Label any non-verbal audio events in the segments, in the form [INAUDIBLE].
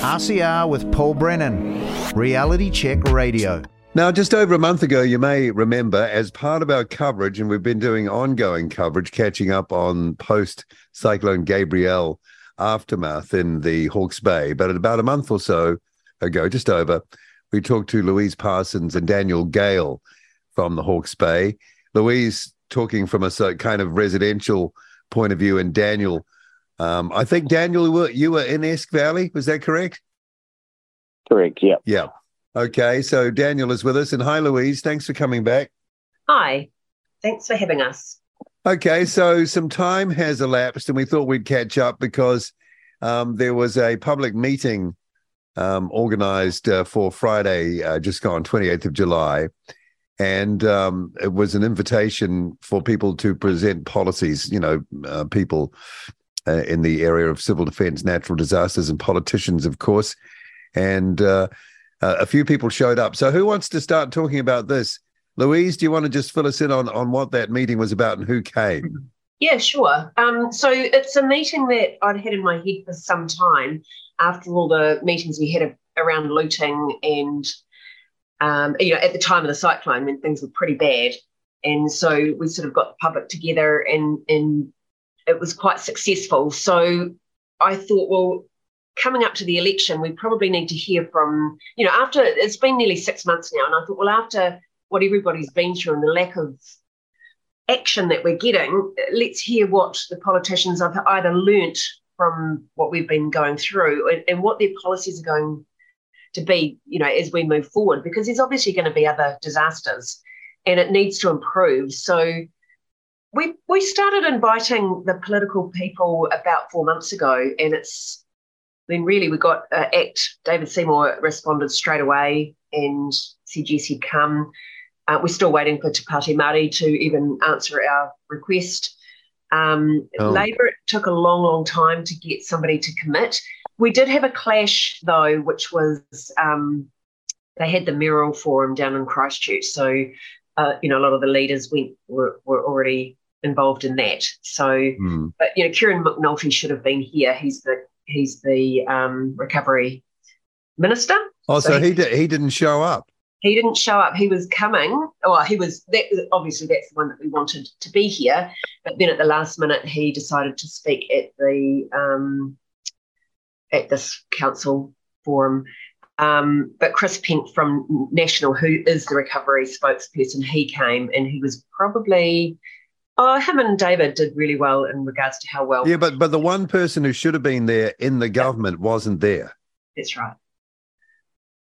RCR with Paul Brennan, Reality Check Radio. Now, just over a month ago, you may remember, as part of our coverage, and we've been doing ongoing coverage, catching up on post Cyclone Gabrielle aftermath in the Hawke's Bay. But about a month or so ago, just over, we talked to Louise Parsons and Daniel Gale from the Hawke's Bay. Louise talking from a kind of residential point of view, and Daniel um, I think Daniel, you were, you were in Esk Valley. Was that correct? Correct. Yeah. Yeah. Okay. So Daniel is with us, and hi, Louise. Thanks for coming back. Hi. Thanks for having us. Okay. So some time has elapsed, and we thought we'd catch up because um, there was a public meeting um, organized uh, for Friday, uh, just gone, 28th of July. And um, it was an invitation for people to present policies, you know, uh, people uh, in the area of civil defense, natural disasters, and politicians, of course. And uh, uh, a few people showed up. So, who wants to start talking about this? Louise, do you want to just fill us in on, on what that meeting was about and who came? Yeah, sure. Um, so, it's a meeting that I'd had in my head for some time after all the meetings we had around looting and, um, you know, at the time of the cyclone when things were pretty bad. And so we sort of got the public together and, and it was quite successful. So I thought, well, coming up to the election, we probably need to hear from, you know, after it's been nearly six months now. And I thought, well, after what everybody's been through and the lack of action that we're getting, let's hear what the politicians have either learnt from what we've been going through and, and what their policies are going to be, you know, as we move forward, because there's obviously going to be other disasters and it needs to improve. So we we started inviting the political people about four months ago, and it's then really we got uh, ACT. David Seymour responded straight away and said yes, he'd come. Uh, we're still waiting for Te Pāti Māori to even answer our request. Um, oh. Labour took a long, long time to get somebody to commit. We did have a clash though, which was um, they had the Mayoral Forum down in Christchurch, so uh, you know a lot of the leaders went were, were already involved in that. So, mm. but you know, Kieran McAnulty should have been here. He's the he's the um, recovery minister. Oh, so, so he, he did, he didn't show up. He didn't show up. He was coming. Well, he was that. Obviously, that's the one that we wanted to be here. But then at the last minute, he decided to speak at the um, at this council forum. Um, but Chris Penk from National, who is the recovery spokesperson, he came and he was probably Oh, him and David did really well in regards to how well. Yeah, but but the one person who should have been there in the government wasn't there. That's right.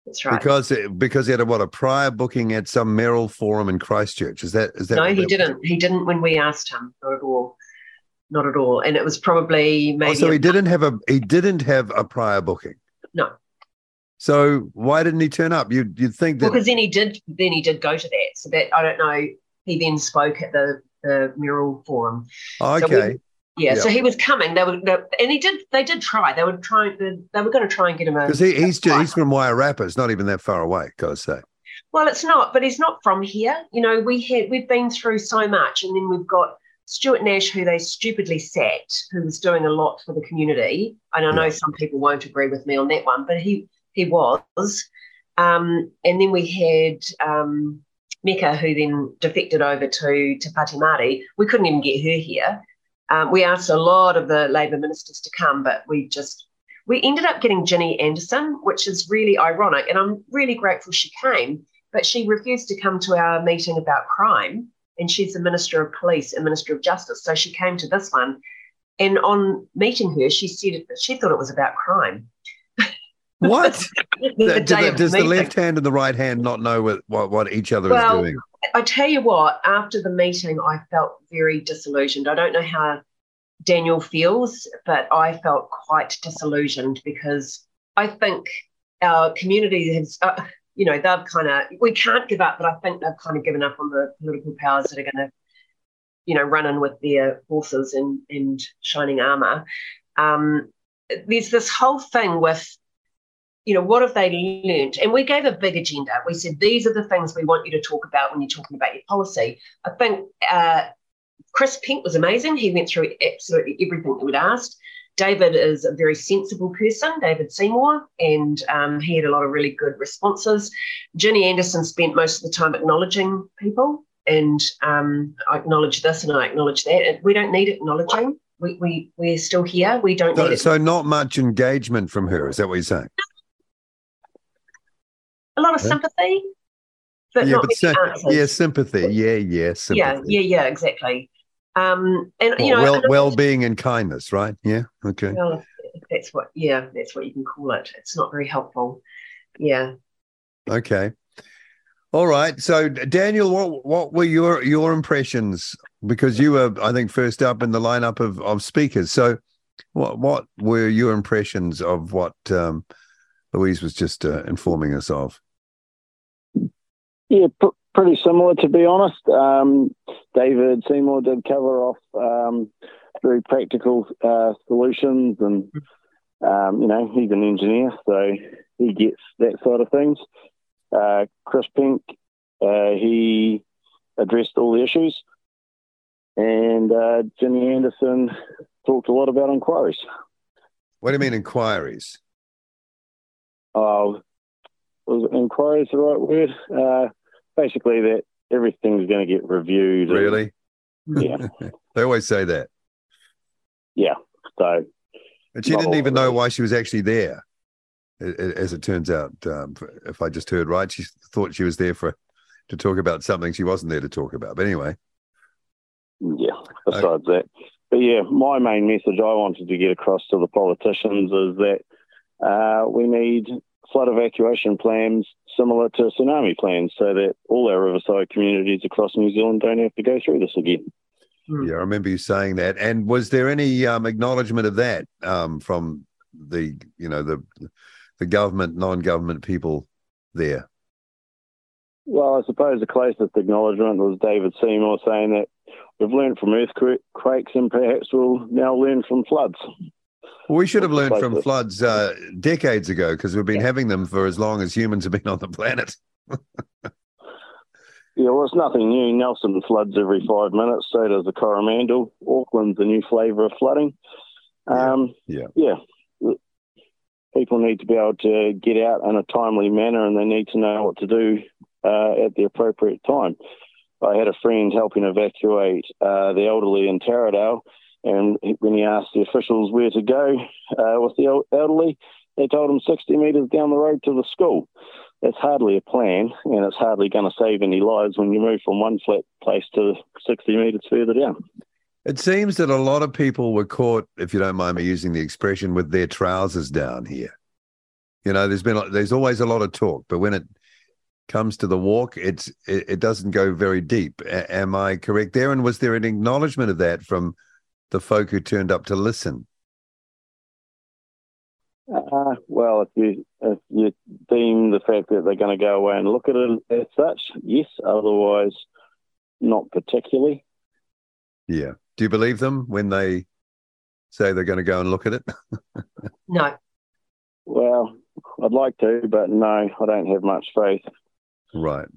That's right. Because it, because he had a, what a prior booking at some Mayoral Forum in Christchurch. Is that is that? No, he didn't. Was? He didn't when we asked him. Not at all. Not at all. And it was probably oh, maybe. Oh, so he didn't have a he didn't have a prior booking. No. So why didn't he turn up? You you'd think that because then he did then he did go to that. So that I don't know. He then spoke at the the Mayoral Forum. okay. So we, yeah, so he was coming. They were, and he did. They did try. They were trying. They, they were going to try and get him because he, he's just, he's from Wairarapa. It's not even that far away. Gotta say. Well, it's not, but he's not from here. You know, we had we've been through so much, and then we've got Stuart Nash, who they stupidly sacked, who was doing a lot for the community. And I know yeah. some people won't agree with me on that one, but he he was. Um, and then we had um, Meka, who then defected over to, to Pāti Māori, we couldn't even get her here. Um, we asked a lot of the Labour ministers to come, but we just we ended up getting Ginny Andersen, which is really ironic, and I'm really grateful she came. But she refused to come to our meeting about crime, and she's the Minister of Police and Minister of Justice, so she came to this one. And on meeting her, she said she thought it was about crime. What? [LAUGHS] the, the, does the left hand and the right hand not know what, what, what each other well, is doing? I tell you what, after the meeting, I felt very disillusioned. I don't know how Daniel feels, but I felt quite disillusioned because I think our community has, uh, you know, they've kind of, we can't give up, but I think they've kind of given up on the political powers that are going to, you know, run in with their horses and, and shining armor. Um, there's this whole thing with you know, what have they learned? And we gave a big agenda. We said, these are the things we want you to talk about when you're talking about your policy. I think uh, Chris Penk was amazing. He went through absolutely everything that we'd asked. David is a very sensible person, David Seymour, and um, he had a lot of really good responses. Ginny Andersen spent most of the time acknowledging people, and um, I acknowledge this and I acknowledge that. We don't need acknowledging. We, we, we're still here. We don't So, need so not much engagement from her. Is that what you're saying? A lot of sympathy, but yeah, not but yeah, sympathy. Yeah, yeah, sympathy. yeah, yeah, yeah, exactly. Um, and you Well, know, well, well-being and kindness, right? Yeah. Okay. well, that's what, yeah, that's what you can call it. It's not very helpful. Yeah. Okay. All right. So, Daniel, what what were your your impressions? Because you were, I think, first up in the lineup of of speakers. So, what what were your impressions of what um, Louise was just uh, informing us of? Yeah, pr- pretty similar to be honest. Um, David Seymour did cover off um, very practical uh, solutions, and um, you know he's an engineer, so he gets that side of things. Uh, Chris Penk, uh, he addressed all the issues, and uh, Ginny Andersen talked a lot about inquiries. What do you mean inquiries? Uh, was inquiries the right word? Uh, basically, that everything's going to get reviewed. and- Really? Yeah. [LAUGHS] They always say that. Yeah. So And she didn't even know why she was actually there. As it turns out, um, if I just heard right, she thought she was there for to talk about something she wasn't there to talk about. But anyway, yeah. Besides that, but yeah, my main message I wanted to get across to the politicians is that uh, we need flood evacuation plans similar to tsunami plans, so that all our riverside communities across New Zealand don't have to go through this again. yeah, I remember you saying that. And was there any um, acknowledgement of that um, from the you know the the government, non-government people there? Well, I suppose the closest acknowledgement was David Seymour saying that we've learned from earthquakes and perhaps we'll now learn from floods. Well, we should have learned from floods uh, decades ago because we've been Yeah. having them for as long as humans have been on the planet. [LAUGHS] Yeah, well, it's nothing new. Nelson floods every five minutes, so does the Coromandel. Auckland's a new flavour of flooding. Yeah, Um, yeah. yeah. People need to be able to get out in a timely manner and they need to know what to do uh, at the appropriate time. I had a friend helping evacuate uh, the elderly in Taradale, and when he asked the officials where to go uh, with the elderly, they told him 60 metres down the road to the school. That's hardly a plan, and it's hardly going to save any lives when you move from one flat place to 60 metres further down. It seems that a lot of people were caught, if you don't mind me using the expression, with their trousers down here. You know, there's been there's always a lot of talk, but when it comes to the walk, it's it, it doesn't go very deep. A- am I correct there? And was there an acknowledgement of that from the folk who turned up to listen? Uh, well, if you if you deem the fact that they're going to go away and look at it as such, yes. Otherwise, not particularly. Yeah. Do you believe them when they say they're going to go and look at it? [LAUGHS] No. Well, I'd like to, but no, I don't have much faith. Right.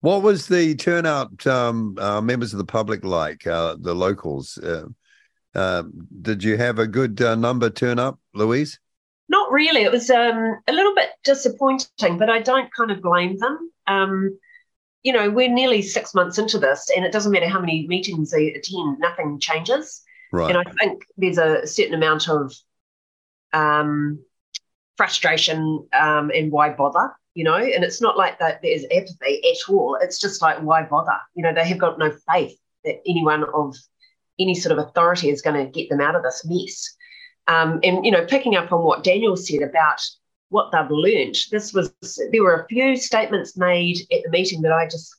What was the turnout, um, uh, members of the public like, uh, the locals? Uh, uh, did you have a good uh, number turn up, Louise? Not really. It was um, a little bit disappointing, but I don't kind of blame them. Um, you know, we're nearly six months into this, and it doesn't matter how many meetings they attend, nothing changes. Right. And I think there's a certain amount of um, frustration um, and why bother, you know? And it's not like that there's apathy at all. It's just like, why bother? You know, they have got no faith that anyone of any sort of authority is going to get them out of this mess. Um, and, you know, picking up on what Daniel said about what they've learned, this was, there were a few statements made at the meeting that I just,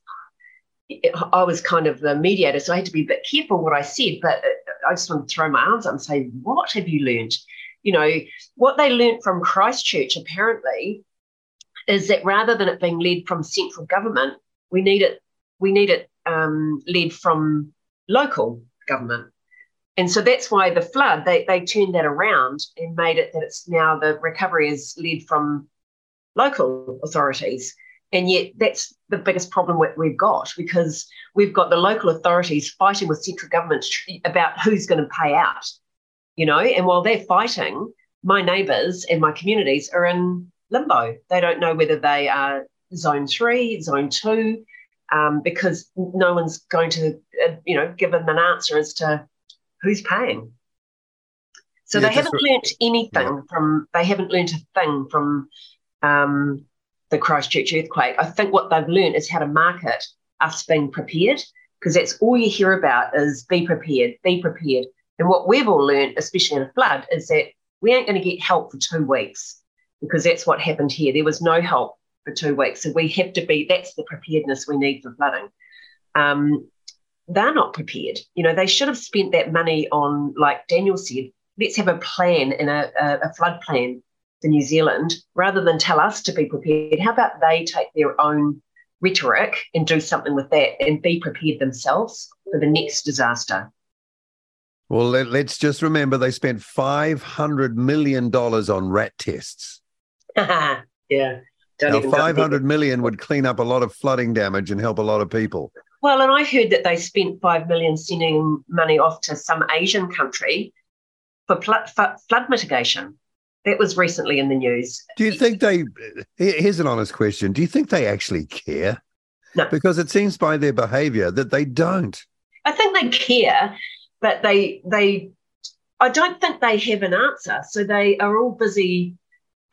I was kind of the mediator, so I had to be a bit careful what I said, but I just want to throw my arms up and say, what have you learned? You know, what they learned from Christchurch apparently is that rather than it being led from central government, we need it, we need it um, led from local government. And so that's why the flood, they, they turned that around and made it that it's now the recovery is led from local authorities. And yet that's the biggest problem we've got because we've got the local authorities fighting with central government about who's going to pay out. You know, and while they're fighting, my neighbours and my communities are in limbo. They don't know whether they are zone three, zone two, um, because no one's going to, uh, you know, give them an answer as to who's paying. So yeah, they haven't re- learnt anything yeah. from, they haven't learnt a thing from um, the Christchurch earthquake. I think what they've learnt is how to market us being prepared, because that's all you hear about is be prepared, be prepared. And what we've all learned, especially in a flood, is that we ain't going to get help for two weeks because that's what happened here. There was no help for two weeks. So we have to be, that's the preparedness we need for flooding. Um, they're not prepared. You know, they should have spent that money on, like Daniel said, let's have a plan and a, a, flood plan for New Zealand rather than tell us to be prepared. How about they take their own rhetoric and do something with that and be prepared themselves for the next disaster? Well, let, us just remember they spent $500 million on rat tests. [LAUGHS] yeah. Don't now, 500 million would clean up a lot of flooding damage and help a lot of people. Well, and I heard that they spent 5 million sending money off to some Asian country for flood, flood mitigation. That was recently in the news. Do you think they, here's an honest question, do you think they actually care? No. Because it seems by their behavior that they don't. I think they care, but they they I don't think they have an answer. So they are all busy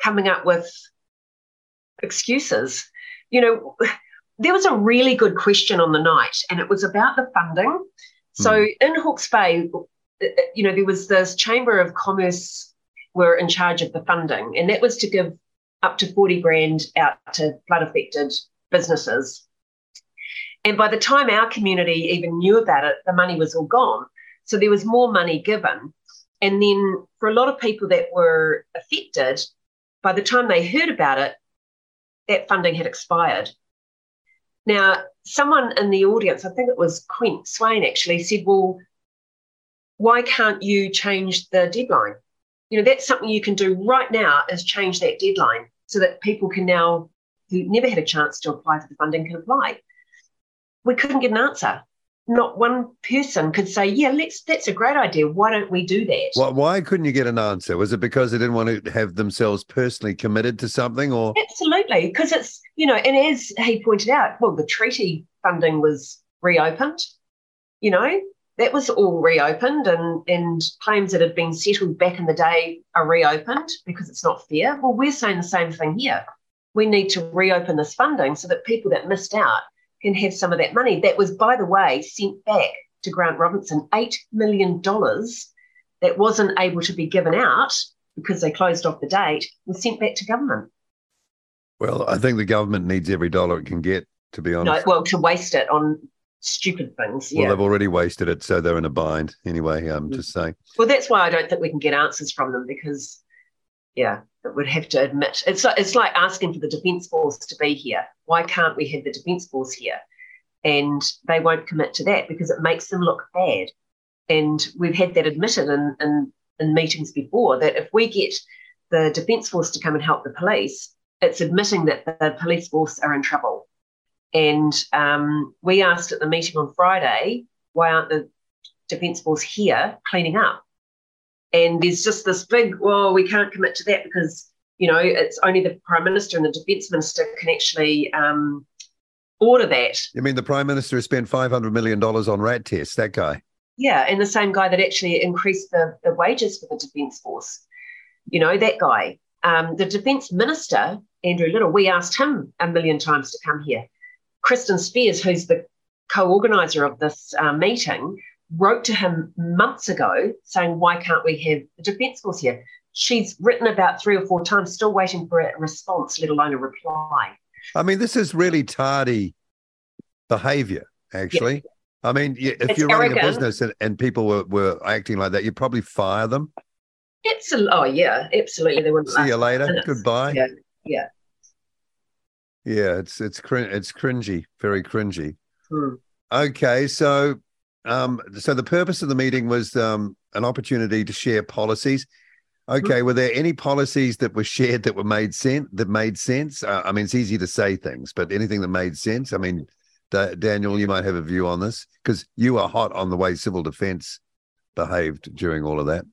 coming up with excuses. You know, there was a really good question on the night, and it was about the funding. So mm. in Hawke's Bay, you know, there was this Chamber of Commerce were in charge of the funding, and that was to give up to 40 grand out to flood affected businesses. And by the time our community even knew about it, the money was all gone. So there was more money given. And then for a lot of people that were affected, by the time they heard about it, that funding had expired. Now, someone in the audience, I think it was Quint Swain actually, said, Well, why can't you change the deadline? You know, that's something you can do right now is change that deadline so that people can now, who never had a chance to apply for the funding, can apply. We couldn't get an answer not one person could say, "Yeah, let's. That's a great idea. Why don't we do that?" Well, why couldn't you get an answer? Was it because they didn't want to have themselves personally committed to something, or absolutely because it's you know, and as he pointed out, well, the treaty funding was reopened. You know, that was all reopened, and and claims that had been settled back in the day are reopened because it's not fair. Well, we're saying the same thing here. We need to reopen this funding so that people that missed out can have some of that money. That was, by the way, sent back to Grant Robertson $8 million that wasn't able to be given out because they closed off the date was sent back to government. Well, I think the government needs every dollar it can get, to be honest. No, well, to waste it on stupid things. Well, they've already wasted it, so they're in a bind. Anyway, I'm mm. just saying. Well, that's why I don't think we can get answers from them because, yeah, it would have to admit it's it's like asking for the defence force to be here. Why can't we have the defence force here? And they won't commit to that because it makes them look bad. And we've had that admitted in, in, in meetings before that if we get the defence force to come and help the police, it's admitting that the police force are in trouble. And um, we asked at the meeting on Friday, why aren't the defence force here cleaning up? And there's just this big, well, we can't commit to that because, you know, it's only the Prime Minister and the Defence Minister can actually um, order that. You mean the Prime Minister has spent $500 million on rat tests, that guy? Yeah, and the same guy that actually increased the, the wages for the Defence Force. You know, that guy. Um, the Defence Minister, Andrew Little, we asked him a million times to come here. Kristen Spears, who's the co organiser of this uh, meeting, wrote to him months ago saying, Why can't we have the Defence Force here? She's written about three or four times, still waiting for a response, let alone a reply. I mean, this is really tardy behavior, actually. I mean, if it's you're running arrogant. a business and, and people were, were acting like that, you'd probably fire them. Absolutely. Oh, yeah, absolutely. They wouldn't. See you later. Minutes. Goodbye. Yeah. Yeah. Yeah, it's it's cr- it's cringy, very cringy. Hmm. Okay, so um, so the purpose of the meeting was um, an opportunity to share policies. Okay, were there any policies that were shared that were made sense? That made sense. Uh, I mean, it's easy to say things, but anything that made sense. I mean, D- Daniel, you might have a view on this because you are hot on the way civil defence behaved during all of that.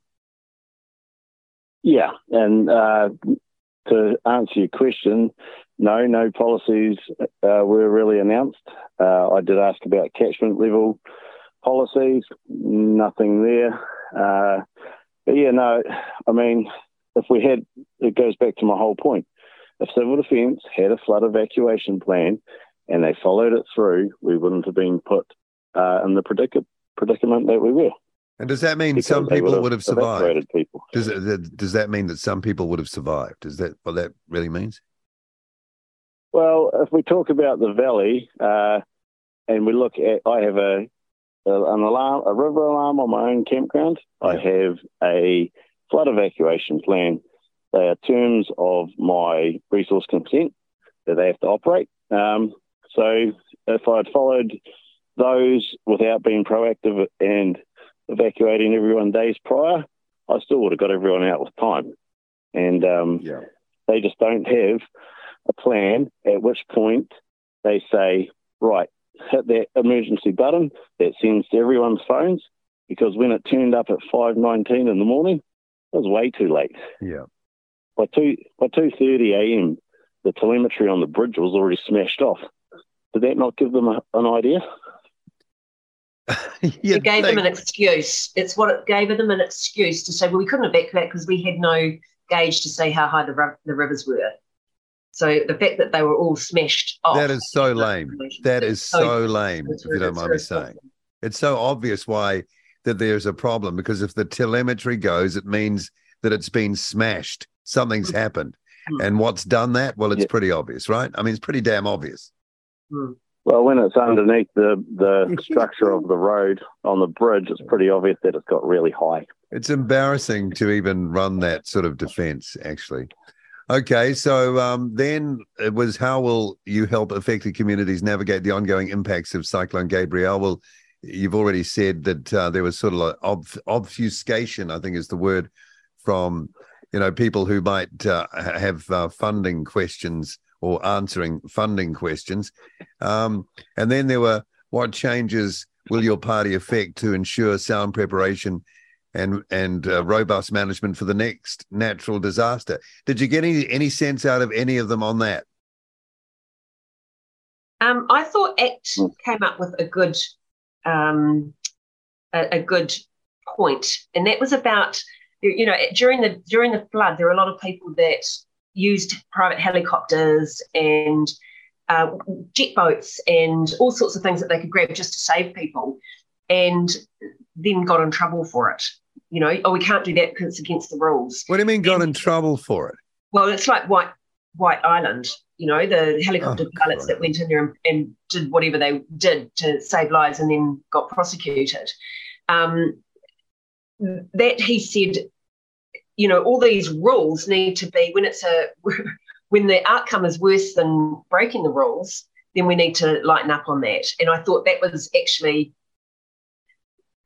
Yeah, and uh, to answer your question, no, no policies uh, were really announced. Uh, I did ask about catchment level policies, nothing there. Uh, but yeah, no, I mean, if we had, it goes back to my whole point. If civil defence had a flood evacuation plan and they followed it through, we wouldn't have been put uh, in the predic- predicament that we were. And does that mean because some people would have survived? People. Does it, does that mean that some people would have survived? Is that what that really means? Well, if we talk about the valley, uh, and we look at, I have a an alarm, a river alarm on my own campground. I have a flood evacuation plan. They are terms of my resource consent that they have to operate. Um, so if I'd followed those without being proactive and evacuating everyone days prior, I still would have got everyone out with time. And um, Yeah. they just don't have a plan at which point they say, right, hit that emergency button that sends to everyone's phones because when it turned up at 5.19 in the morning, it was way too late. Yeah. By 2 by 2.30 a.m., the telemetry on the bridge was already smashed off. Did that not give them a, an idea? [LAUGHS] you it gave them an excuse. It's what it gave them an excuse to say, well, we couldn't evacuate because we had no gauge to say how high the, the rivers were. So the fact that they were all smashed off. That is so lame. That is so lame, if you don't mind me saying. It's so obvious why that there's a problem because if the telemetry goes, it means that it's been smashed. Something's Mm. happened. Mm. And what's done that? Well, it's Yeah. pretty obvious, right? I mean, it's pretty damn obvious. Mm. Well, when it's underneath the, the [LAUGHS] structure of the road on the bridge, it's pretty obvious that it's got really high. It's embarrassing to even run that sort of defense, actually. Okay, so um, then it was how will you help affected communities navigate the ongoing impacts of Cyclone Gabrielle? Well, you've already said that uh, there was sort of like ob- obfuscation, I think is the word, from you know people who might uh, have uh, funding questions or answering funding questions, um, and then there were what changes will your party effect to ensure sound preparation and and uh, robust management for the next natural disaster. Did you get any any sense out of any of them on that? Um, I thought ACT came up with a good, um, a, a good point, and that was about you know during the during the flood, there were a lot of people that used private helicopters and uh, jet boats and all sorts of things that they could grab just to save people, and then got in trouble for it. You know, oh, we can't do that because it's against the rules. What do you mean got in trouble for it? Well, it's like White White Island, you know, the helicopter Oh, pilots Christ. that went in there and, and did whatever they did to save lives and then got prosecuted. Um, that he said, you know, all these rules need to be when it's a [LAUGHS] when the outcome is worse than breaking the rules, then we need to lighten up on that. And I thought that was actually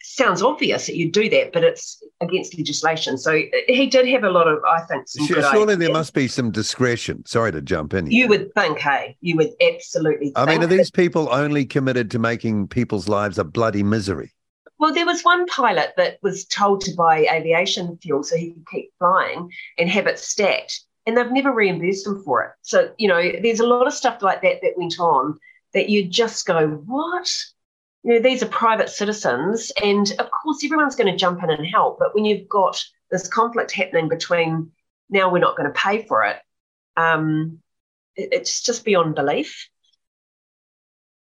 sounds obvious that you do that, but it's against legislation. So uh, he did have a lot of, I think, some Sure, surely there must be some discretion. Sorry to jump in. You would think, hey, you would absolutely. I mean, are these people only committed to making people's lives a bloody misery? Well, there was one pilot that was told to buy aviation fuel so he could keep flying and have it stacked, and they've never reimbursed him for it. So, you know, there's a lot of stuff like that that went on that you just go, what? You know, these are private citizens, and of course, everyone's going to jump in and help. But when you've got this conflict happening between now we're not going to pay for it, um, it- it's just beyond belief.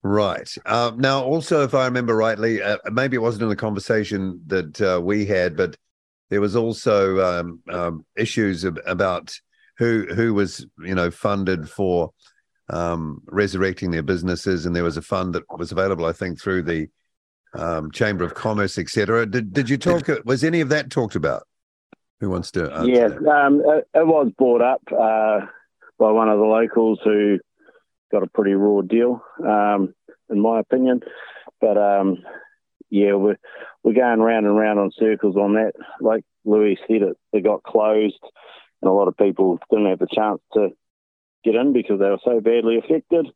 Right. Uh, now, also, if I remember rightly, uh, maybe it wasn't in the conversation that uh, we had, but there was also um, um, issues ab- about who who was, you know, funded for um, resurrecting their businesses, and there was a fund that was available, I think, through the um, Chamber of Commerce, etc. Did did you talk? Was any of that talked about? Who wants to? Answer yeah, that? um, it, it was brought up uh, by one of the locals who got a pretty raw deal, um, in my opinion. But um, yeah, we're we're going round and round on circles on that. Like Louis said, it, it got closed, and a lot of people didn't have the chance to get in because they were so badly affected.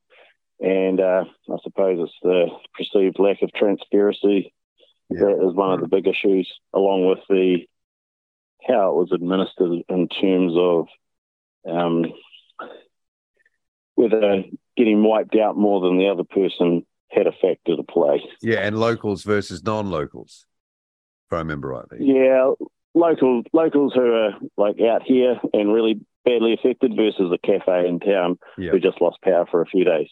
And uh, I suppose it's the perceived lack of transparency Yeah. that is one of the big issues, along with the how it was administered in terms of um, whether getting wiped out more than the other person had a factor to play. Yeah, and locals versus non-locals, if I remember rightly. Yeah, local locals who are like out here and really badly affected versus a cafe in town Yeah. who just lost power for a few days.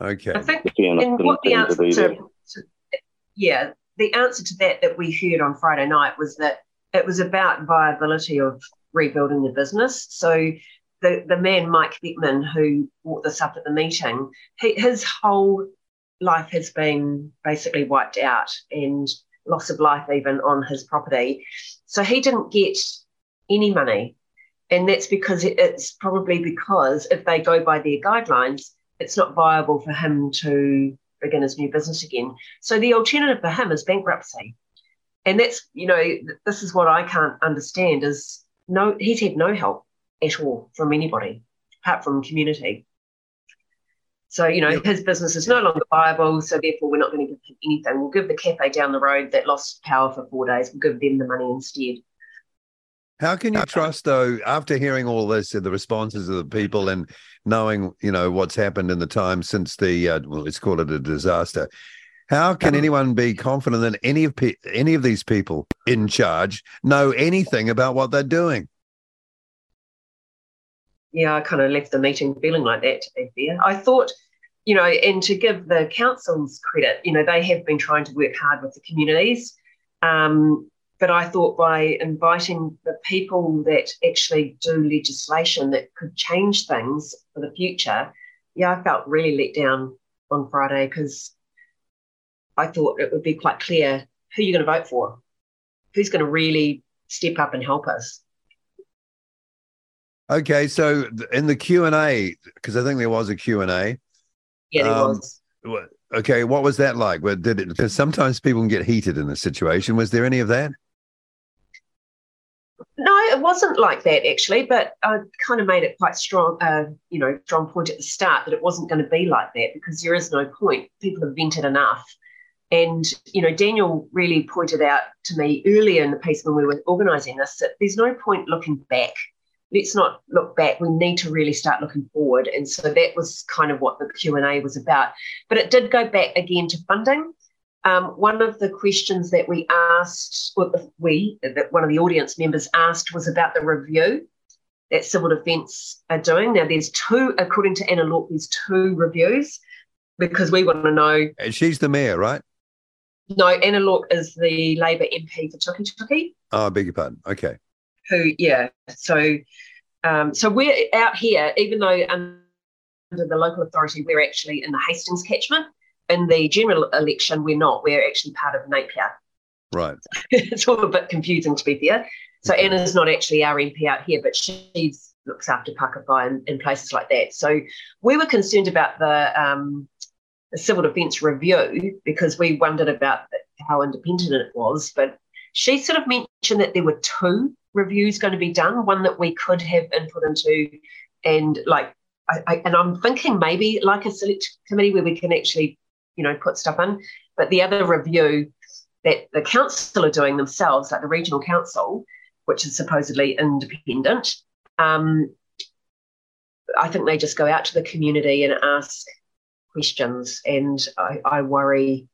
Okay. I think The fairness and what the answer to, to- yeah, the answer to that that we heard on Friday night was that it was about viability of rebuilding the business. So the the man Mike Beckman who brought this up at the meeting, he, his whole life has been basically wiped out and loss of life even on his property. So he didn't get any money. And that's because it's probably because if they go by their guidelines, it's not viable for him to begin his new business again. So the alternative for him is bankruptcy. And that's, you know, this is what I can't understand is no, he's had no help at all from anybody apart from community. So, you know, his business is no longer viable. So therefore we're not going to give him anything. We'll give the cafe down the road that lost power for four days, we'll give them the money instead. How can you trust, though, after hearing all this, and the responses of the people, and knowing, you know, what's happened in the time since the, uh, well, let's call it a disaster? How can anyone be confident that any of pe- any of these people in charge know anything about what they're doing? yeah, I kind of left the meeting feeling like that, to be fair. I thought, you know, and to give the councils credit, you know, they have been trying to work hard with the communities. Um, but I thought by inviting the people that actually do legislation that could change things for the future, yeah, I felt really let down on Friday because I thought it would be quite clear who you're going to vote for, who's going to really step up and help us. Okay, so in the Q and A, because I think there was a Q and A. Yeah, there Um, was. Okay, what was that like? Did it? Because sometimes people can get heated in a situation. Was there any of that? No, it wasn't like that actually, but I kind of made it quite strong, uh, you know, strong point at the start that it wasn't going to be like that because there is no point. People have vented enough. And, you know, Daniel really pointed out to me earlier in the piece when we were organising this that there's no point looking back. Let's not look back. We need to really start looking forward. And so that was kind of what the Q&A was about. But it did go back again to funding. Um, one of the questions that we asked, or we, that one of the audience members asked, was about the review that civil defence are doing. Now, there's two, according to Anna Lorck, there's two reviews because we want to know. And she's the mayor, right? No, Anna Lorck is the Labour MP for Tukituki, Oh, I beg your pardon. Okay. who, yeah. So, um, so we're out here, even though under the local authority, we're actually in the Hastings catchment. In the general election, we're not. We're actually part of Napier. Right. [LAUGHS] it's all a bit confusing to be fair. So Anna's not actually our MP out here, but she looks after Puckerbye and, and places like that. So we were concerned about the, um, the civil defence review because we wondered about how independent it was. But she sort of mentioned that there were two reviews going to be done, one that we could have input into, and like, I, I, and I'm thinking maybe like a select committee where we can actually, you know, put stuff in. But the other review that the council are doing themselves, like the regional council, which is supposedly independent, um, I think they just go out to the community and ask questions. And I, I worry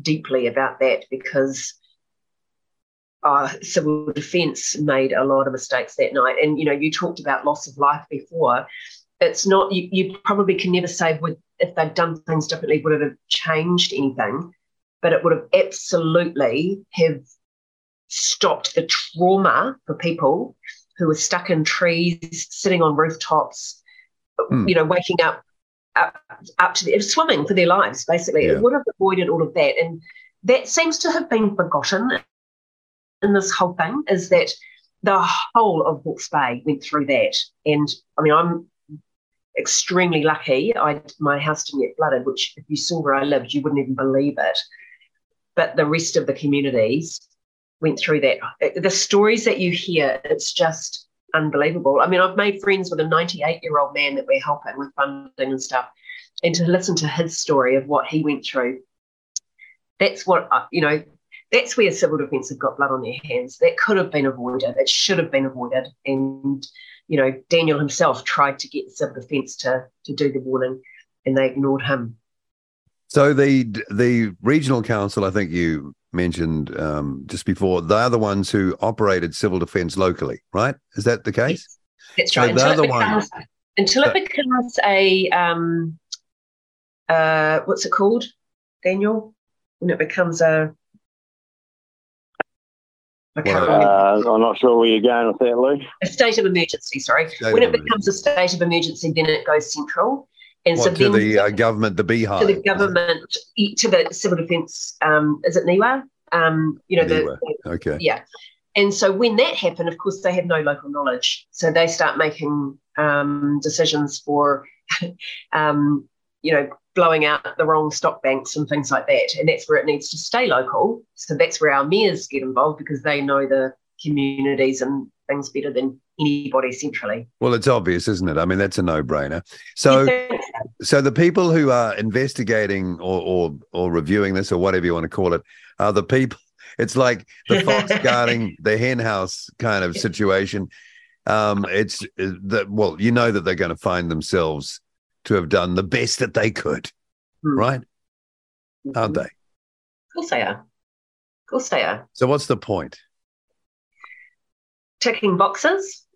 deeply about that because uh, civil defence made a lot of mistakes that night. And, you know, you talked about loss of life before. It's not, you, you probably can never say would, if they'd done things differently, would it have changed anything? But it would have absolutely have stopped the trauma for people who were stuck in trees, sitting on rooftops, Hmm. you know, waking up up, up to the, swimming for their lives, basically. Yeah. It would have avoided all of that. And that seems to have been forgotten in this whole thing is that the whole of Hawke's Bay went through that. And I mean, I'm extremely lucky. I my house didn't get flooded, which if you saw where I lived, you wouldn't even believe it. But the rest of the communities went through that. The stories that you hear, it's just unbelievable. I mean, I've made friends with a 98 year old man that we're helping with funding and stuff, and to listen to his story of what he went through, that's what uh, you know. that's where civil defence have got blood on their hands. That could have been avoided. It should have been avoided. And, you know, Daniel himself tried to get civil defence to, to do the warning and they ignored him. So the the regional council, I think you mentioned um, just before, they are the ones who operated civil defence locally, right? Is that the case? Yes, that's right. So until, it becomes, until it becomes a um, uh, what's it called, Daniel? When it becomes a I can't uh, I'm not sure where you're going with that, Lou. A state of emergency, sorry. State when it becomes a state of emergency, then it goes central. And what, so to the uh, government, the beehive? To the government, to the civil defence, um, is it NIWA? Um, you know, the, the, okay. Yeah. And so when that happened, of course, they have no local knowledge. So they start making um, decisions for, [LAUGHS] um, you know, blowing out the wrong stock banks and things like that. And that's where it needs to stay local. So that's where our mayors get involved because they know the communities and things better than anybody centrally. Well, it's obvious, isn't it? I mean, that's a no-brainer. So, so the people who are investigating or, or or reviewing this or whatever you want to call it are the people. [LAUGHS] It's like the fox [LAUGHS] guarding the hen house kind of situation. Um, it's that well, you know that they're going to find themselves to have done the best that they could, mm. right? Mm-hmm. Aren't they? Of course they are. Of course they are. So, what's the point? Ticking boxes.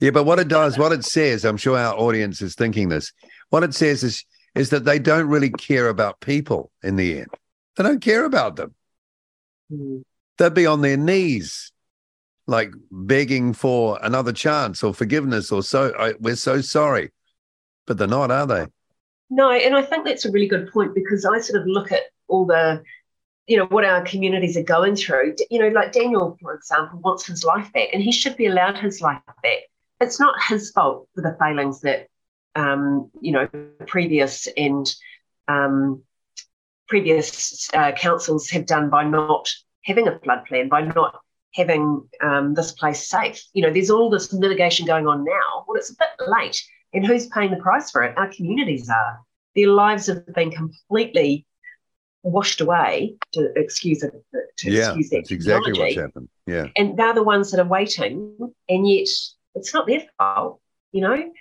Yeah, but what it does, what it says, I'm sure our audience is thinking this. What it says is is that they don't really care about people in the end. They don't care about them. Mm. They'd be on their knees, like begging for another chance or forgiveness or so. I, we're so sorry but they're not, are they? No, and I think that's a really good point because I sort of look at all the, you know, what our communities are going through. You know, like Daniel, for example, wants his life back, and he should be allowed his life back. It's not his fault for the failings that, um, you know, previous and um, previous uh, councils have done by not having a flood plan, by not having um, this place safe. You know, there's all this mitigation going on now. Well, it's a bit late and who's paying the price for it? Our communities are. Their lives have been completely washed away, to excuse it. To yeah, excuse that's exactly what's happened. Yeah. And they're the ones that are waiting, and yet it's not their fault, you know?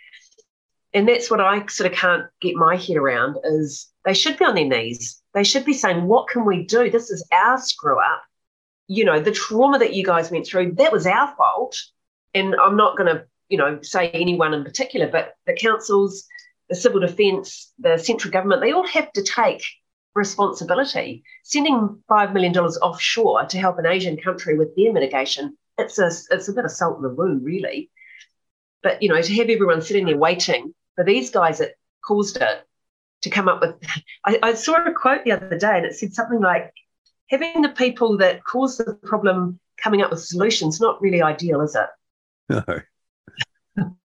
And that's what I sort of can't get my head around is they should be on their knees. They should be saying, what can we do? This is our screw up. You know, the trauma that you guys went through, that was our fault. And I'm not going to you know, say anyone in particular, but the councils, the civil defence, the central government, they all have to take responsibility. Sending $5 million offshore to help an Asian country with their mitigation, it's a, it's a bit of salt in the wound, really. But, you know, to have everyone sitting there waiting for these guys that caused it to come up with. I, I saw a quote the other day and it said something like, having the people that caused the problem coming up with solutions, not really ideal, is it? [LAUGHS] No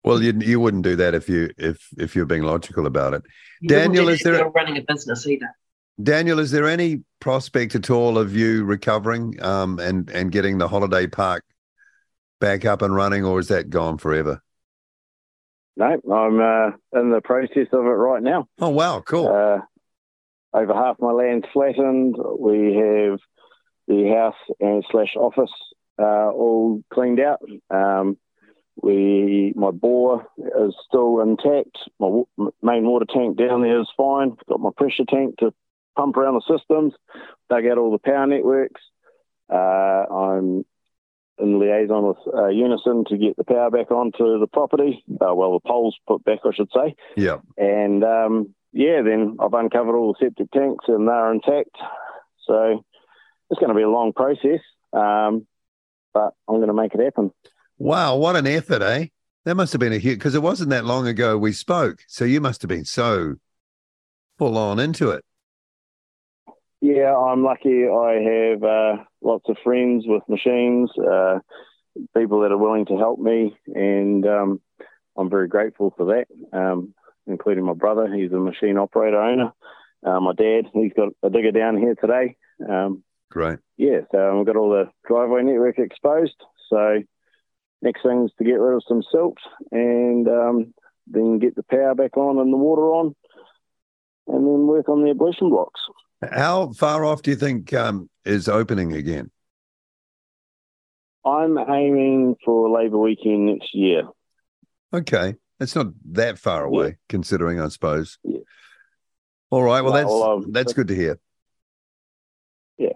well, you you wouldn't do that if you if if you're being logical about it. You Daniel, is there running a business either? Daniel, is there any prospect at all of you recovering um, and and getting the holiday park back up and running, or is that gone forever? No, I'm uh, in the process of it right now. Oh wow, cool. Uh, over half my land's flattened. We have the house and slash office uh, all cleaned out. Um, we, my bore is still intact. My w- main water tank down there is fine. Got my pressure tank to pump around the systems. Dug out all the power networks. Uh, I'm in liaison with uh, Unison to get the power back onto the property. Uh, well, the poles put back, I should say. Yeah. And um, yeah, then I've uncovered all the septic tanks and they're intact. So it's going to be a long process, um, but I'm going to make it happen. Wow, what an effort, eh? That must have been a huge because it wasn't that long ago we spoke. So you must have been so full on into it. Yeah, I'm lucky. I have uh, lots of friends with machines, uh, people that are willing to help me, and um, I'm very grateful for that. Um, including my brother, he's a machine operator owner. Uh, my dad, he's got a digger down here today. Um, Great. Yeah, so we've got all the driveway network exposed. So next thing is to get rid of some silt and um, then get the power back on and the water on and then work on the ablution blocks. How far off do you think um, is opening again? I'm aiming for Labour weekend next year. Okay, it's not that far away, Yeah. considering, I suppose. Yeah. All right. Well, that's well, um, that's good to hear. Yeah.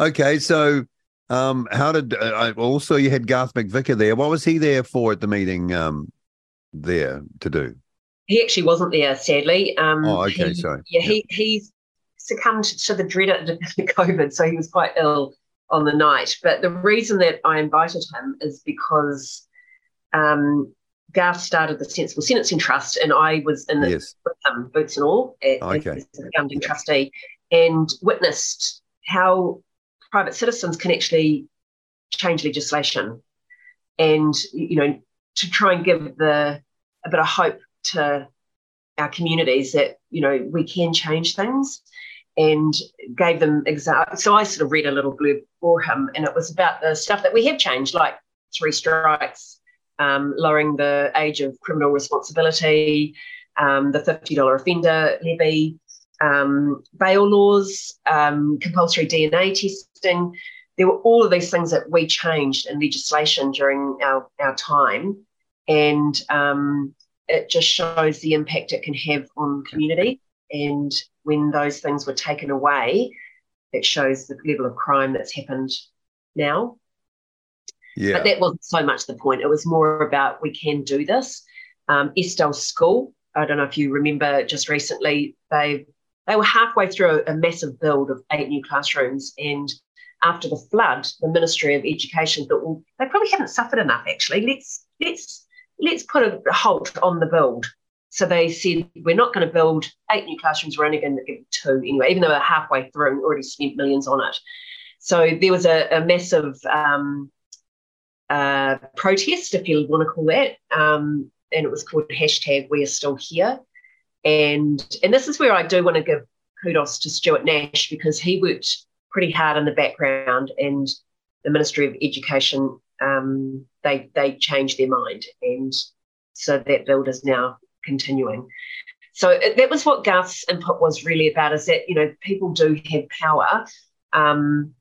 Okay, so um, how did uh, I- also you had Garth McVicar there? What was he there for at the meeting? Um, there to do? He actually wasn't there, sadly. Um, Oh, okay, he- sorry. Yeah, he he succumbed to the dreaded [LAUGHS] COVID, so he was quite ill on the night. But the reason that I invited him is because um, Garth started the Sensible Sentencing Trust, and I was in Yes. with him, boots and all, as, Okay. as the founding Yeah. trustee, and witnessed how private citizens can actually change legislation, and you know to try and give the a bit of hope to our communities that you know we can change things and gave them examples. So I sort of read a little blurb for him, and it was about the stuff that we have changed, like three strikes, um, lowering the age of criminal responsibility, um, the $50 offender levy, um, bail laws, um, compulsory DNA testing. There were all of these things that we changed in legislation during our, our time. And um, it just shows the impact it can have on community. And when those things were taken away, it shows the level of crime that's happened now. Yeah. But that wasn't so much the point. It was more about we can do this. Um, Eskdale School, I don't know if you remember just recently, they they were halfway through a, massive build of eight new classrooms. And after the flood, the Ministry of Education thought, well, they probably haven't suffered enough actually. Let's let's let's put a halt on the build. So they said, we're not going to build eight new classrooms, we're only going to give two anyway, even though we're halfway through and already spent millions on it. So there was a, a massive um, uh, protest, if you want to call that, um, and it was called hashtag We Are Still Here. And and this is where I do want to give kudos to Stuart Nash because he worked pretty hard in the background, and the Ministry of Education um, they they changed their mind, and so that build is now continuing. So that was what Garth's input was really about: is that you know people do have power. Um,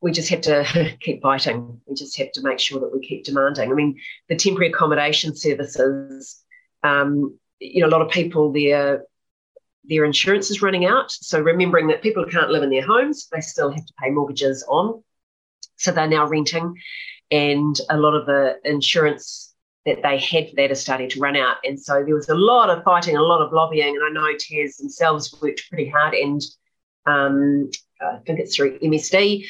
we just have to [LAUGHS] keep fighting. We just have to make sure that we keep demanding. I mean, the temporary accommodation services, um, you know, a lot of people their their insurance is running out. So remembering that people can't live in their homes, they still have to pay mortgages on. So they're now renting, and a lot of the insurance that they had for that is starting to run out. And so there was a lot of fighting, a lot of lobbying, and I know TAS themselves worked pretty hard and um, I think it's through MSD,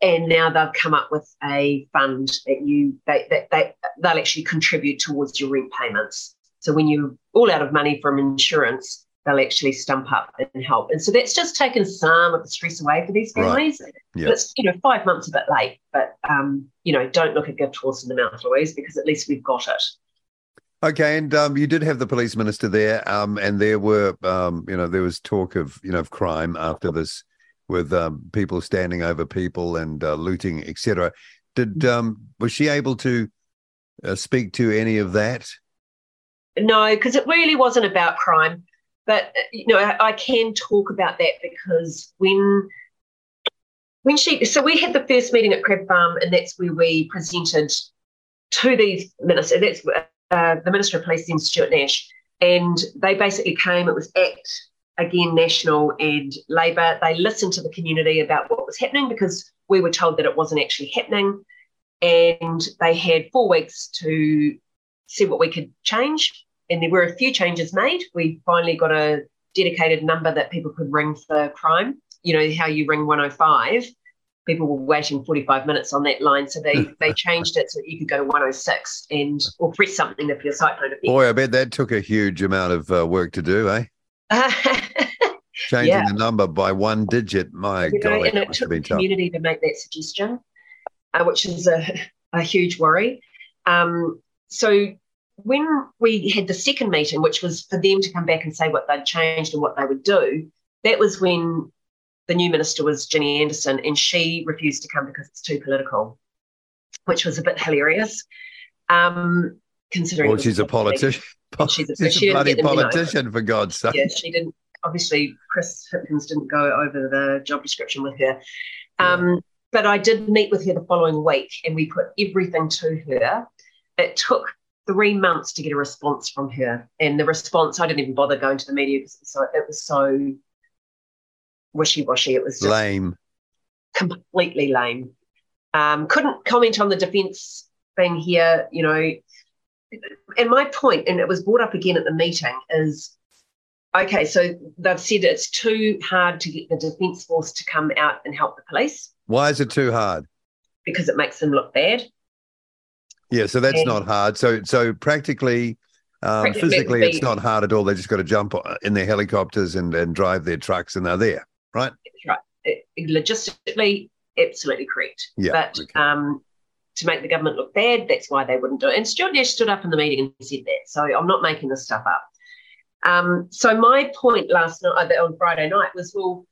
and now they've come up with a fund that you they, they, they they'll actually contribute towards your rent payments. So when you're all out of money from insurance, they'll actually stump up and help. And so that's just taken some of the stress away for these Right. families. But It's you know five months a bit late, but um, you know don't look a gift horse in the mouth, Louise, because at least we've got it. Okay, and um, you did have the police minister there, um, and there were, um, you know, there was talk of, you know, of crime after this, with um, people standing over people and uh, looting, etc. Did um, was she able to uh, speak to any of that? No, because it really wasn't about crime. But uh, you know, I, I can talk about that because when when she so we had the first meeting at Crab Farm, and that's where we presented to these ministers. That's uh, the Minister of Police, then Stuart Nash, and they basically came. It was ACT again, National and Labour. They listened to the community about what was happening because we were told that it wasn't actually happening, and they had four weeks to see what we could change. And there were a few changes made. We finally got a dedicated number that people could ring for crime. You know how you ring 105. People were waiting 45 minutes on that line, so they [LAUGHS] they changed it so that you could go to 106 and or press something if your cyclone. Boy, I bet that took a huge amount of uh, work to do, eh? [LAUGHS] Changing Yeah. the number by one digit. My you know, God, and it must took have the been tough. community to make that suggestion, uh, which is a, a huge worry. Um, so when we had the second meeting, which was for them to come back and say what they'd changed and what they would do, that was when the new minister was Ginny Andersen, and she refused to come because it's too political, which was a bit hilarious. Um, considering, Well, she's a politician. She's a- She's she a bloody politician, for God's sake. Yeah, she didn't. obviously Chris Hipkins didn't go over the job description with her. Um, but I did meet with her the following week and we put everything to her. It took three months to get a response from her. And the response, I didn't even bother going to the media because it was so, it was so wishy-washy. It was just Lame. completely lame. Um, couldn't comment on the defence thing here, you know. And my point, and it was brought up again at the meeting, is okay, so they've said it's too hard to get the defence force to come out and help the police Why is it too hard? because it makes them look bad. Yeah, so that's And- not hard. So so practically, um, Practically, physically, it's not hard at all. They just got to jump in their helicopters and, and drive their trucks, and they're there, right? That's right. It, logistically, absolutely correct. Yeah. but okay. um, to make the government look bad, that's why they wouldn't do it. And Stuart Nash stood up in the meeting and said that. So I'm not making this stuff up. Um, so my point last night uh, on Friday night was, well,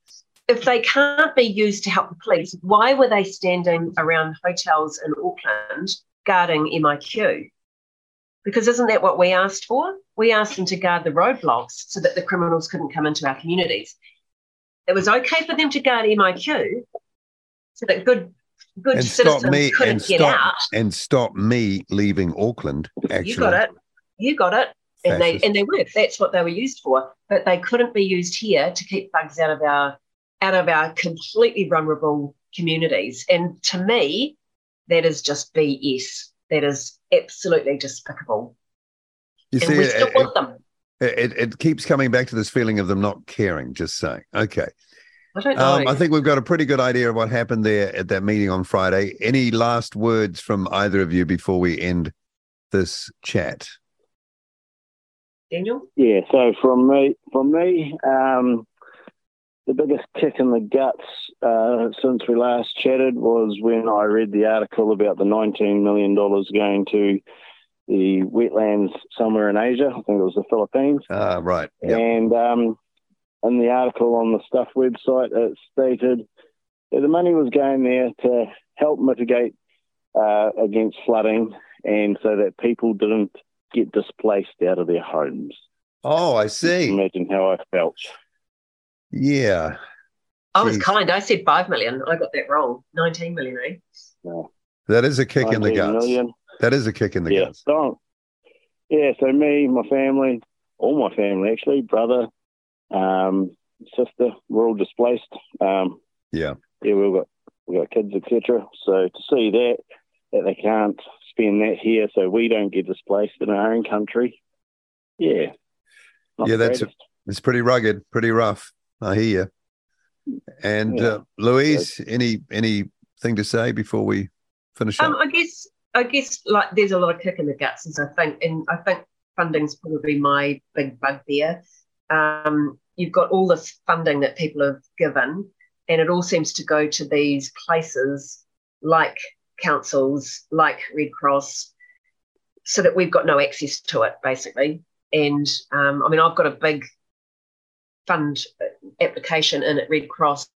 if they can't be used to help the police, why were they standing around hotels in Auckland guarding MIQ? Because isn't that what we asked for? We asked them to guard the roadblocks so that the criminals couldn't come into our communities. It was okay for them to guard MIQ so that good good and stop citizens me couldn't and get stop out. and stop me leaving Auckland. Actually, You got it. You got it. And they and they were. That's what they were used for. But they couldn't be used here to keep bugs out of our out of our completely vulnerable communities. And to me, that is just BS. That is absolutely despicable. You and see, we it, want them. it, it, it keeps coming back to this feeling of them not caring. Just saying, okay. I don't know. Um, I think we've got a pretty good idea of what happened there at that meeting on Friday. Any last words from either of you before we end this chat? Daniel? Yeah, so from me, from me, um, the biggest kick in the guts uh, since we last chatted was when I read the article about the $19 million going to the wetlands somewhere in Asia. I think it was the Philippines. Ah, right. Yeah. And um, in the article on the Stuff website, it stated that the money was going there to help mitigate uh, against flooding and so that people didn't get displaced out of their homes. Oh, I see. Imagine how I felt. Yeah. I was Jeez. kind. I said five million. I got that wrong. Nineteen million, eh? That is a kick in the 19 guts. million. That is a kick in the yeah. guts. So, yeah, so me, my family, all my family actually, brother, um, sister, we're all displaced. Um, Yeah. yeah, we've got we've got kids, etc. So to see that that they can't spend that here, so we don't get displaced in our own country. Yeah. not Yeah, that's- greatest. It's pretty rugged, pretty rough. I hear you. And Yeah. uh, Louise, any anything to say before we finish Um, up? I guess I guess like there's a lot of kick in the guts, as I think, and I think funding's probably my big bugbear. Um, you've got all this funding that people have given, and it all seems to go to these places like councils, like Red Cross, so that we've got no access to it, basically. And um, I mean, I've got a big fund application in at Red Cross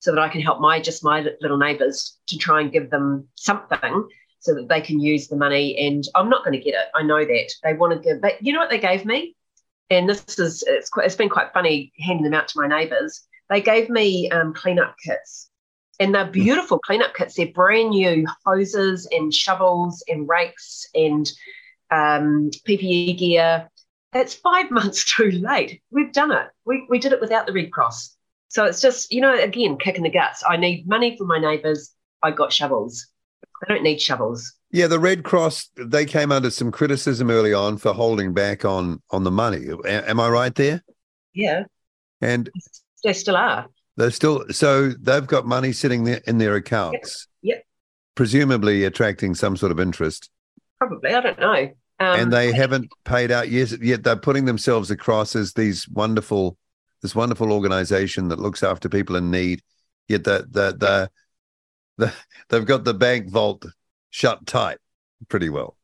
so that I can help my just my little neighbours to try and give them something so that they can use the money. And I'm not going to get it. I know that they want to give. But you know what they gave me? And this is it's quite, it's been quite funny handing them out to my neighbours. They gave me um, cleanup kits. And they're beautiful cleanup kits. They're brand new hoses and shovels and rakes and um, PPE gear. It's five [LAUGHS] months too late. We've done it. We, we did it without the Red Cross. So it's just, you know, again, kicking the guts. I need money for my neighbours. I got shovels. I don't need shovels. Yeah, the Red Cross they came under some criticism early on for holding back on on the money. A- am I right there? Yeah, And they still are. they're still so they've got money sitting there in their accounts. Yep. Presumably attracting some sort of interest. Probably. I don't know. Um, and they haven't paid out yet. Yet they're putting themselves across as these wonderful, this wonderful organization that looks after people in need. Yet that that the, the they've got the bank vault shut tight pretty well.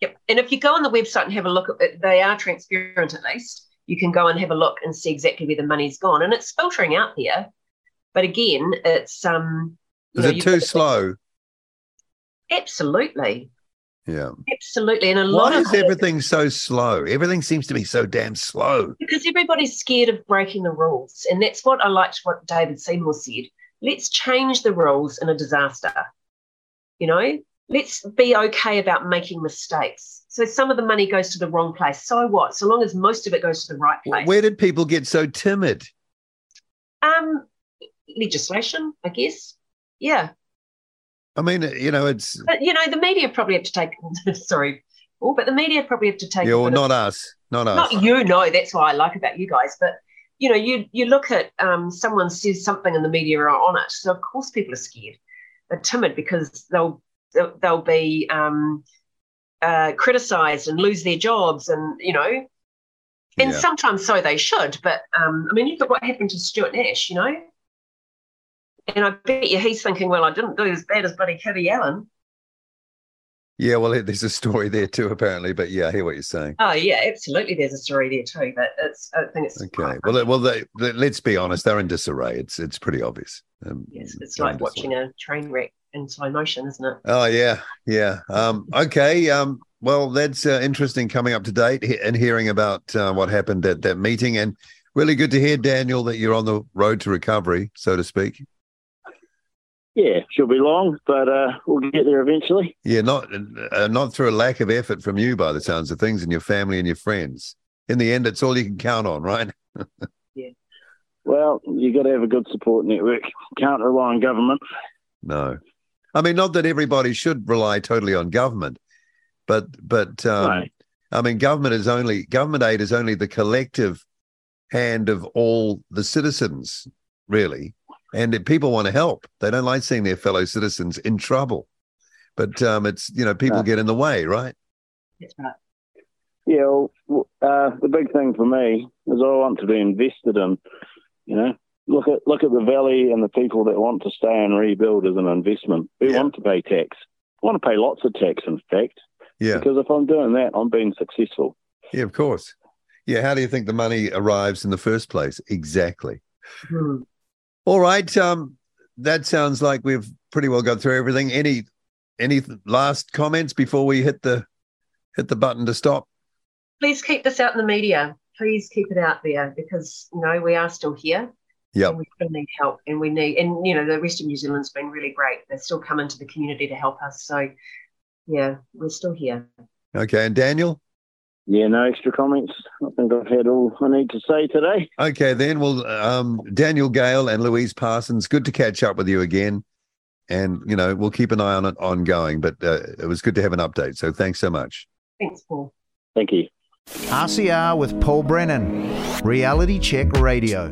Yep. And if you go on the website and have a look at it, they are transparent at least. You can go and have a look and see exactly where the money's gone. And it's filtering out there. But again, it's um Is know, it too slow? Absolutely. Yeah. Absolutely. And a lot Why of is everything so slow? Everything seems to be so damn slow. because everybody's scared of breaking the rules. And that's what I liked what David Seymour said. Let's change the rules in a disaster. You know, let's be okay about making mistakes. So some of the money goes to the wrong place. So what? So long as most of it goes to the right place. Where did people get so timid? um legislation, I guess. Yeah. I mean, you know, it's But you know, the media probably have to take [LAUGHS] sorry. Oh, but the media probably have to take yeah, well, bit of- not us, not us. not you know that's what i like about you guys but you know you you look at um, someone says something in the media are on it so of course people are scared they're timid because they'll they'll, they'll be um, uh, criticized and lose their jobs and you know and Yeah. sometimes so they should but um, i mean look at what happened to stuart nash you know and i bet you he's thinking well i didn't do as bad as buddy Kiri Allan Yeah, well, there's a story there too, apparently. But yeah, I hear what you're saying. oh yeah absolutely there's a story there too but it's i think it's Okay. Well, well, they, they- let's be honest. They're in disarray. It's it's pretty obvious. Um, Yes, it's like watching a train wreck in slow motion, isn't it? Oh yeah, yeah. Um, okay. Um, well, that's uh, interesting coming up to date and hearing about uh, what happened at that meeting, and really good to hear, Daniel, that you're on the road to recovery, so to speak. Yeah, she'll be long, but uh, we'll get there eventually. Yeah, not uh, not through a lack of effort from you, by the sounds of things, and your family and your friends. In the end, it's all you can count on, right? [LAUGHS] yeah. Well, you've got to have a good support network. Can't rely on government. No, I mean, not that everybody should rely totally on government, but but um, No. I mean, government is only government aid is only the collective hand of all the citizens, really. And if people want to help, they don't like seeing their fellow citizens in trouble. But um, it's you know people get in the way, right? That's right. Yeah, well, uh, the big thing for me is I want to be invested in. You know, look at look at the valley and the people that want to stay and rebuild as an investment. We Yeah. want to pay tax. I want to pay lots of tax, in fact, Yeah, because if I'm doing that, I'm being successful. yeah, of course. Yeah, how do you think the money arrives in the first place? Exactly. Hmm. All right. Um, that sounds like we've pretty well got through everything. Any any last comments before we hit the hit the button to stop? Please keep this out in the media. Please keep it out there because you know we are still here. Yeah. We still need help, and we need, and you know, the rest of New Zealand's been really great. They still come into the community to help us. So, yeah, we're still here. Okay. And Daniel? Yeah, no extra comments. I think I've had all I need to say today. Okay, then. Well, um, Daniel Gale and Louise Parsons, good to catch up with you again. And, you know, we'll keep an eye on it ongoing, but uh, it was good to have an update. So thanks so much. Thanks, Paul. Thank you. RCR with Paul Brennan, Reality Check Radio.